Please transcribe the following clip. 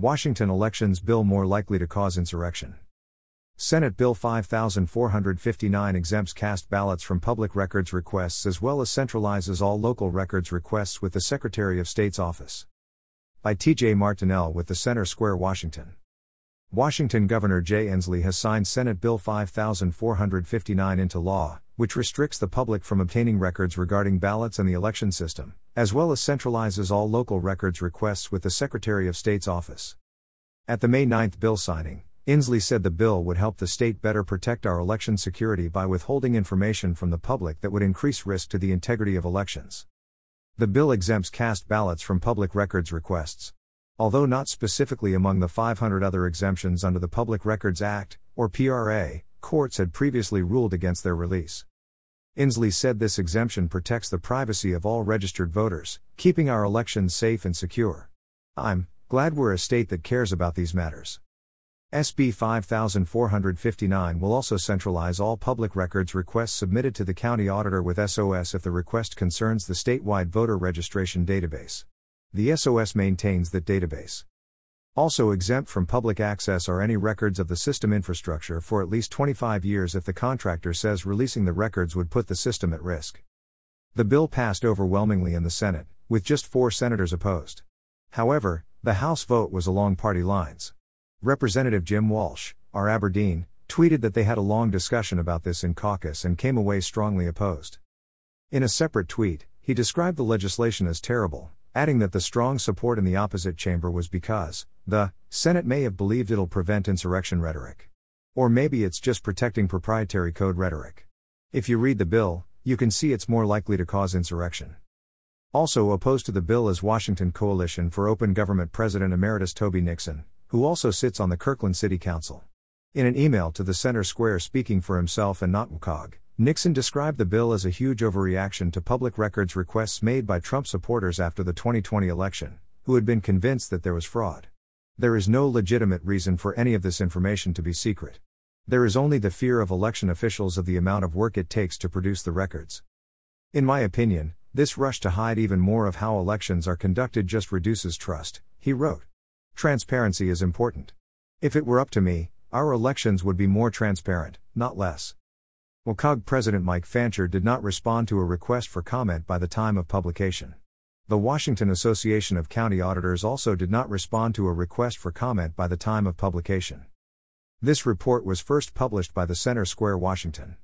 Washington elections bill more likely to cause insurrection. Senate Bill 5459 exempts cast ballots from public records requests as well as centralizes all local records requests with the Secretary of State's office. By T.J. Martinell with the Center Square, Washington. Washington Governor Jay Inslee has signed Senate Bill 5459 into law, which restricts the public from obtaining records regarding ballots and the election system, as well as centralizes all local records requests with the Secretary of State's office. At the May 9 bill signing, Inslee said the bill would help the state better protect our election security by withholding information from the public that would increase risk to the integrity of elections. The bill exempts cast ballots from public records requests. Although not specifically among the 500 other exemptions under the Public Records Act, or PRA, courts had previously ruled against their release. Inslee said this exemption protects the privacy of all registered voters, keeping our elections safe and secure. I'm glad we're a state that cares about these matters. SB 5459 will also centralize all public records requests submitted to the county auditor with SOS if the request concerns the statewide voter registration database. The SOS maintains that database. Also exempt from public access are any records of the system infrastructure for at least 25 years if the contractor says releasing the records would put the system at risk. The bill passed overwhelmingly in the Senate, with just four senators opposed. However, the House vote was along party lines. Representative Jim Walsh, R. Aberdeen, tweeted that they had a long discussion about this in caucus and came away strongly opposed. In a separate tweet, he described the legislation as terrible, adding that the strong support in the opposite chamber was because, the Senate may have believed it'll prevent insurrection rhetoric. Or maybe it's just protecting proprietary code rhetoric. If you read the bill, you can see it's more likely to cause insurrection. Also opposed to the bill is Washington Coalition for Open Government President Emeritus Toby Nixon, who also sits on the Kirkland City Council. In an email to the Center Square speaking for himself and not WCOG, Nixon described the bill as a huge overreaction to public records requests made by Trump supporters after the 2020 election, who had been convinced that there was fraud. There is no legitimate reason for any of this information to be secret. There is only the fear of election officials of the amount of work it takes to produce the records. In my opinion, this rush to hide even more of how elections are conducted just reduces trust, he wrote. Transparency is important. If it were up to me, our elections would be more transparent, not less. WCOG President Mike Fancher did not respond to a request for comment by the time of publication. The Washington Association of County Auditors also did not respond to a request for comment by the time of publication. This report was first published by the Center Square, Washington.